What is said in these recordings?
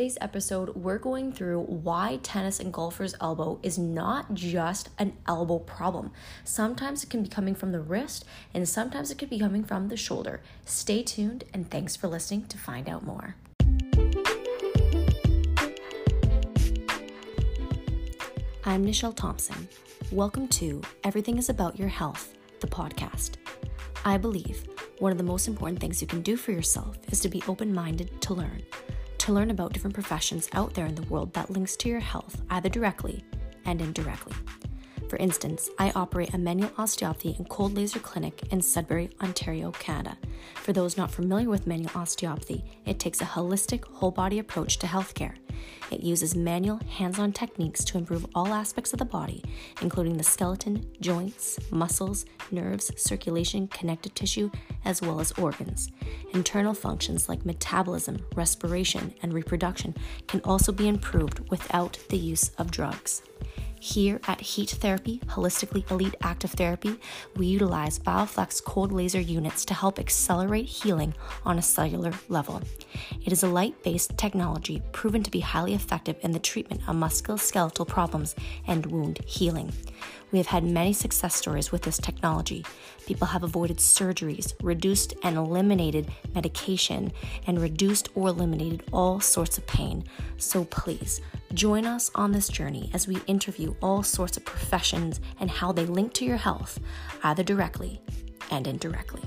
today's episode, we're going through why tennis and golfer's elbow is not just an elbow problem. Sometimes it can be coming from the wrist, and sometimes it could be coming from the shoulder. Stay tuned, and thanks for listening to find out more. I'm Nichelle Thompson. Welcome to Everything is About Your Health, the podcast. I believe one of the most important things you can do for yourself is to be open minded to learn, to learn about different professions out there in the world that links to your health either directly and indirectly. For instance, I operate a manual osteopathy and cold laser clinic in Sudbury, Ontario, Canada. For those not familiar with manual osteopathy, it takes a holistic, whole body approach to healthcare. It uses manual, hands on techniques to improve all aspects of the body, including the skeleton, joints, muscles, nerves, circulation, connective tissue, as well as organs. Internal functions like metabolism, respiration, and reproduction can also be improved without the use of drugs. Here at Heat Therapy, Holistically Elite Active Therapy, we utilize BioFlex cold laser units to help accelerate healing on a cellular level. It is a light based technology proven to be highly effective in the treatment of musculoskeletal problems and wound healing. We have had many success stories with this technology. People have avoided surgeries, reduced and eliminated medication, and reduced or eliminated all sorts of pain. So please, join us on this journey as we interview all sorts of professions and how they link to your health, either directly and indirectly.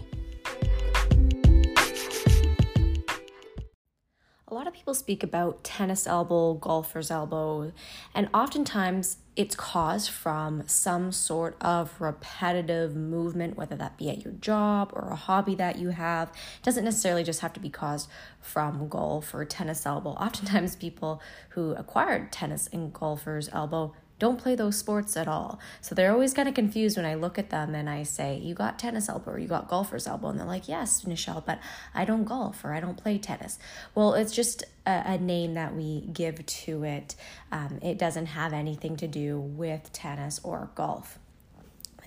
A lot of people speak about tennis elbow, golfer's elbow, and oftentimes it's caused from some sort of repetitive movement, whether that be at your job or a hobby that you have. It doesn't necessarily just have to be caused from golf or tennis elbow. Oftentimes, people who acquired tennis and golfer's elbow don't play those sports at all. So they're always kind of confused when I look at them and I say, You got tennis elbow or you got golfer's elbow. And they're like, Yes, Nichelle, but I don't golf or I don't play tennis. Well, it's just a, a name that we give to it. Um, it doesn't have anything to do with tennis or golf.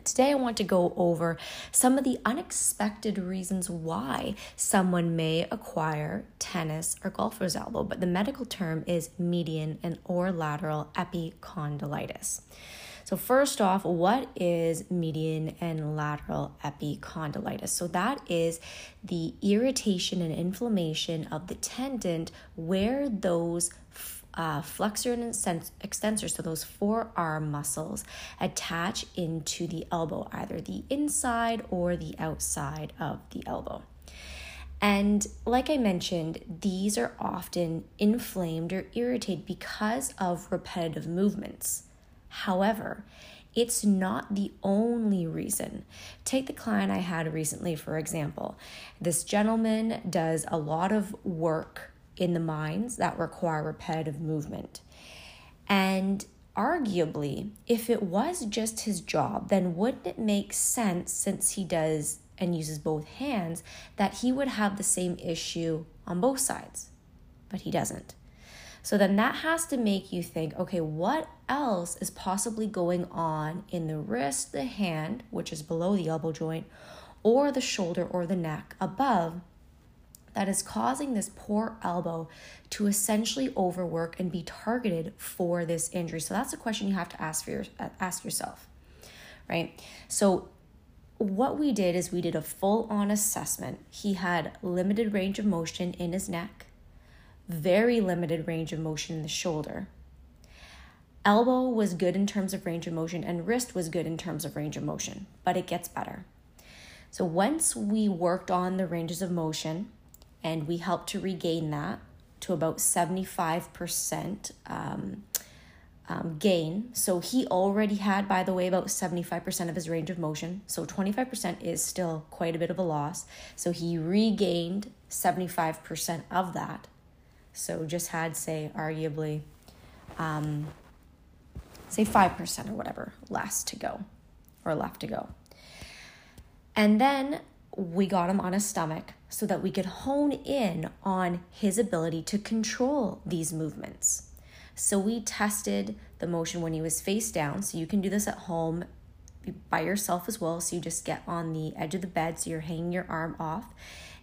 Today I want to go over some of the unexpected reasons why someone may acquire tennis or golfer's elbow, but the medical term is medial and or lateral epicondylitis. So, first off, what is medial and lateral epicondylitis? So, that is the irritation and inflammation of the tendon where those uh, flexor and extensor, so those forearm muscles, attach into the elbow, either the inside or the outside of the elbow. And like I mentioned, these are often inflamed or irritated because of repetitive movements. However, it's not the only reason. Take the client I had recently, for example. This gentleman does a lot of work in the mines that require repetitive movement. And arguably, if it was just his job, then wouldn't it make sense, since he does and uses both hands, that he would have the same issue on both sides? But he doesn't. So then that has to make you think okay, what else is possibly going on in the wrist, the hand, which is below the elbow joint, or the shoulder or the neck above that is causing this poor elbow to essentially overwork and be targeted for this injury. So that's a question you have to ask for your, ask yourself, right? So what we did is we did a full on assessment. He had limited range of motion in his neck, very limited range of motion in the shoulder. Elbow was good in terms of range of motion, and wrist was good in terms of range of motion, but it gets better. So once we worked on the ranges of motion, and we helped to regain that to about 75% um, um, gain. So he already had, by the way, about 75% of his range of motion. So 25% is still quite a bit of a loss. So he regained 75% of that. So just had, say, arguably, um, say 5% or whatever less to go or left to go. And then we got him on his stomach so that we could hone in on his ability to control these movements. So we tested the motion when he was face down. So you can do this at home by yourself as well. So you just get on the edge of the bed, so you're hanging your arm off,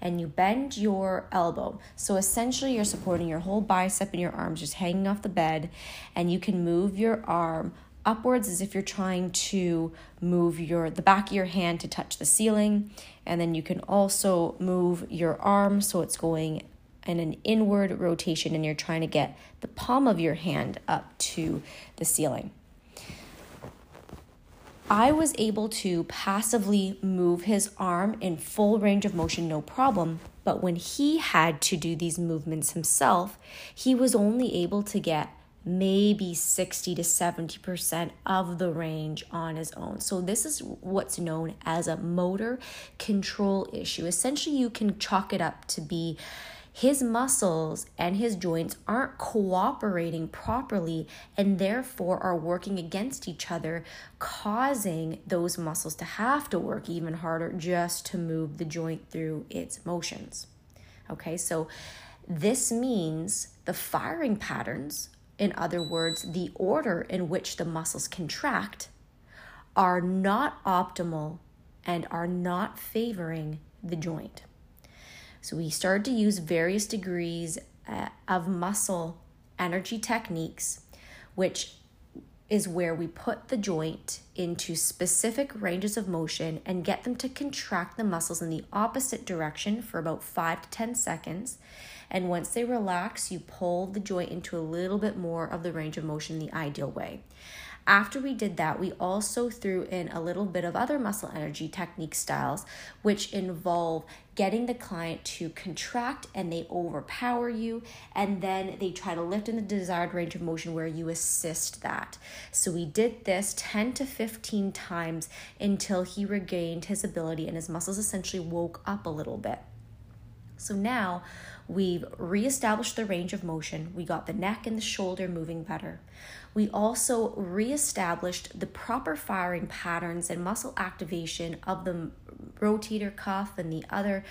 and you bend your elbow. So essentially, you're supporting your whole bicep and your arms just hanging off the bed, and you can move your arm upwards as if you're trying to move your the back of your hand to touch the ceiling and then you can also move your arm so it's going in an inward rotation and you're trying to get the palm of your hand up to the ceiling. I was able to passively move his arm in full range of motion, no problem. But when he had to do these movements himself, he was only able to get maybe 60 to 70% of the range on his own. So, this is what's known as a motor control issue. Essentially, you can chalk it up to be his muscles and his joints aren't cooperating properly and therefore are working against each other, causing those muscles to have to work even harder just to move the joint through its motions. Okay, so this means the firing patterns, in other words, the order in which the muscles contract, are not optimal and are not favoring the joint. So we started to use various degrees uh, of muscle energy techniques, which is where we put the joint into specific ranges of motion and get them to contract the muscles in the opposite direction for about five to 10 seconds. And once they relax, you pull the joint into a little bit more of the range of motion the ideal way. After we did that, we also threw in a little bit of other muscle energy technique styles, which involve getting the client to contract and they overpower you, and then they try to lift in the desired range of motion where you assist that. So we did this 10 to 15 times until he regained his ability and his muscles essentially woke up a little bit. So now we've reestablished the range of motion. We got the neck and the shoulder moving better. We also reestablished the proper firing patterns and muscle activation of the rotator cuff and the other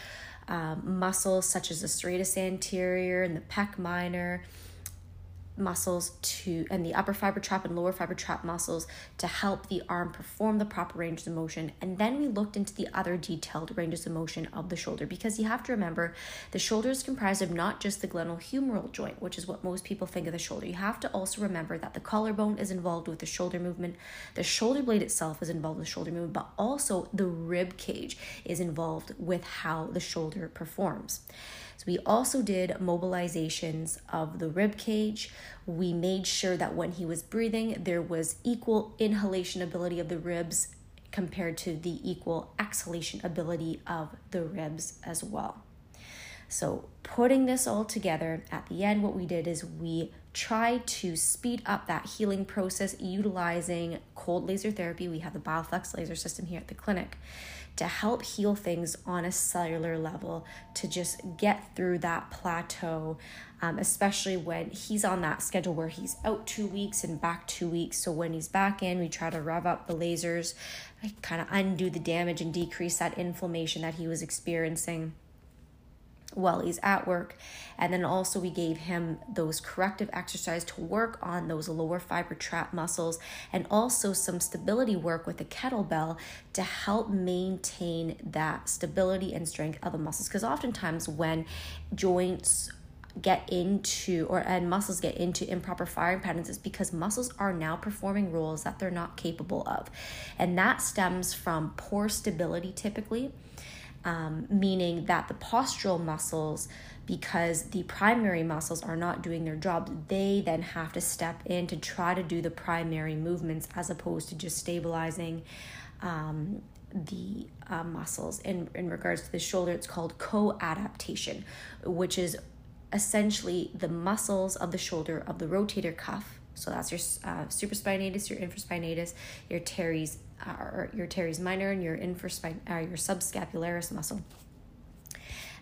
um, muscles, such as the serratus anterior and the pec minor muscles to and the upper fiber trap and lower fiber trap muscles to help the arm perform the proper ranges of motion. And then we looked into the other detailed ranges of motion of the shoulder because you have to remember the shoulder is comprised of not just the glenohumeral joint which is what most people think of the shoulder. You have to also remember that the collarbone is involved with the shoulder movement the shoulder blade itself is involved with shoulder movement but also the rib cage is involved with how the shoulder performs we also did mobilizations of the rib cage. We made sure that when he was breathing, there was equal inhalation ability of the ribs compared to the equal exhalation ability of the ribs as well. So, putting this all together, at the end, what we did is we tried to speed up that healing process utilizing cold laser therapy. We have the Bioflex laser system here at the clinic to help heal things on a cellular level to just get through that plateau, um, especially when he's on that schedule where he's out two weeks and back two weeks. So when he's back in, we try to rev up the lasers, kind of undo the damage and decrease that inflammation that he was experiencing while he's at work. And then also, we gave him those corrective exercise to work on those lower fiber trap muscles and also some stability work with a kettlebell to help maintain that stability and strength of the muscles. Because oftentimes, when joints get into or and muscles get into improper firing patterns is because muscles are now performing roles that they're not capable of and that stems from poor stability typically um, meaning that the postural muscles, because the primary muscles are not doing their job, they then have to step in to try to do the primary movements as opposed to just stabilizing um, the uh, muscles. In, in regards to the shoulder, it's called co adaptation, which is essentially the muscles of the shoulder of the rotator cuff. So that's your uh, supraspinatus, your infraspinatus, your teres or your teres minor and your infraspin, uh, your subscapularis muscle.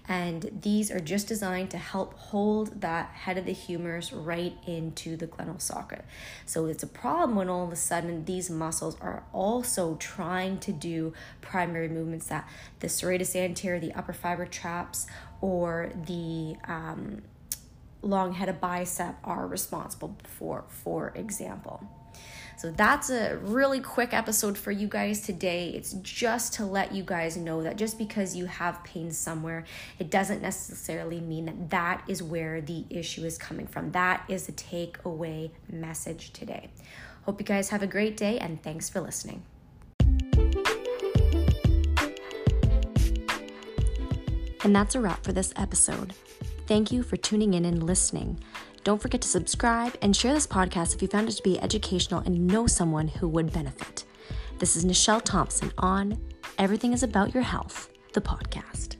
And these are just designed to help hold that head of the humerus right into the glenoid socket. So it's a problem when all of a sudden these muscles are also trying to do primary movements that the serratus anterior, the upper fiber traps, or the um, long head of bicep are responsible for, for example. So that's a really quick episode for you guys today. It's just to let you guys know that just because you have pain somewhere, it doesn't necessarily mean that that is where the issue is coming from. That is the takeaway message today. Hope you guys have a great day and thanks for listening. And that's a wrap for this episode. Thank you for tuning in and listening. Don't forget to subscribe and share this podcast if you found it to be educational and know someone who would benefit. This is Nichelle Thompson on Everything is About Your Health, the podcast.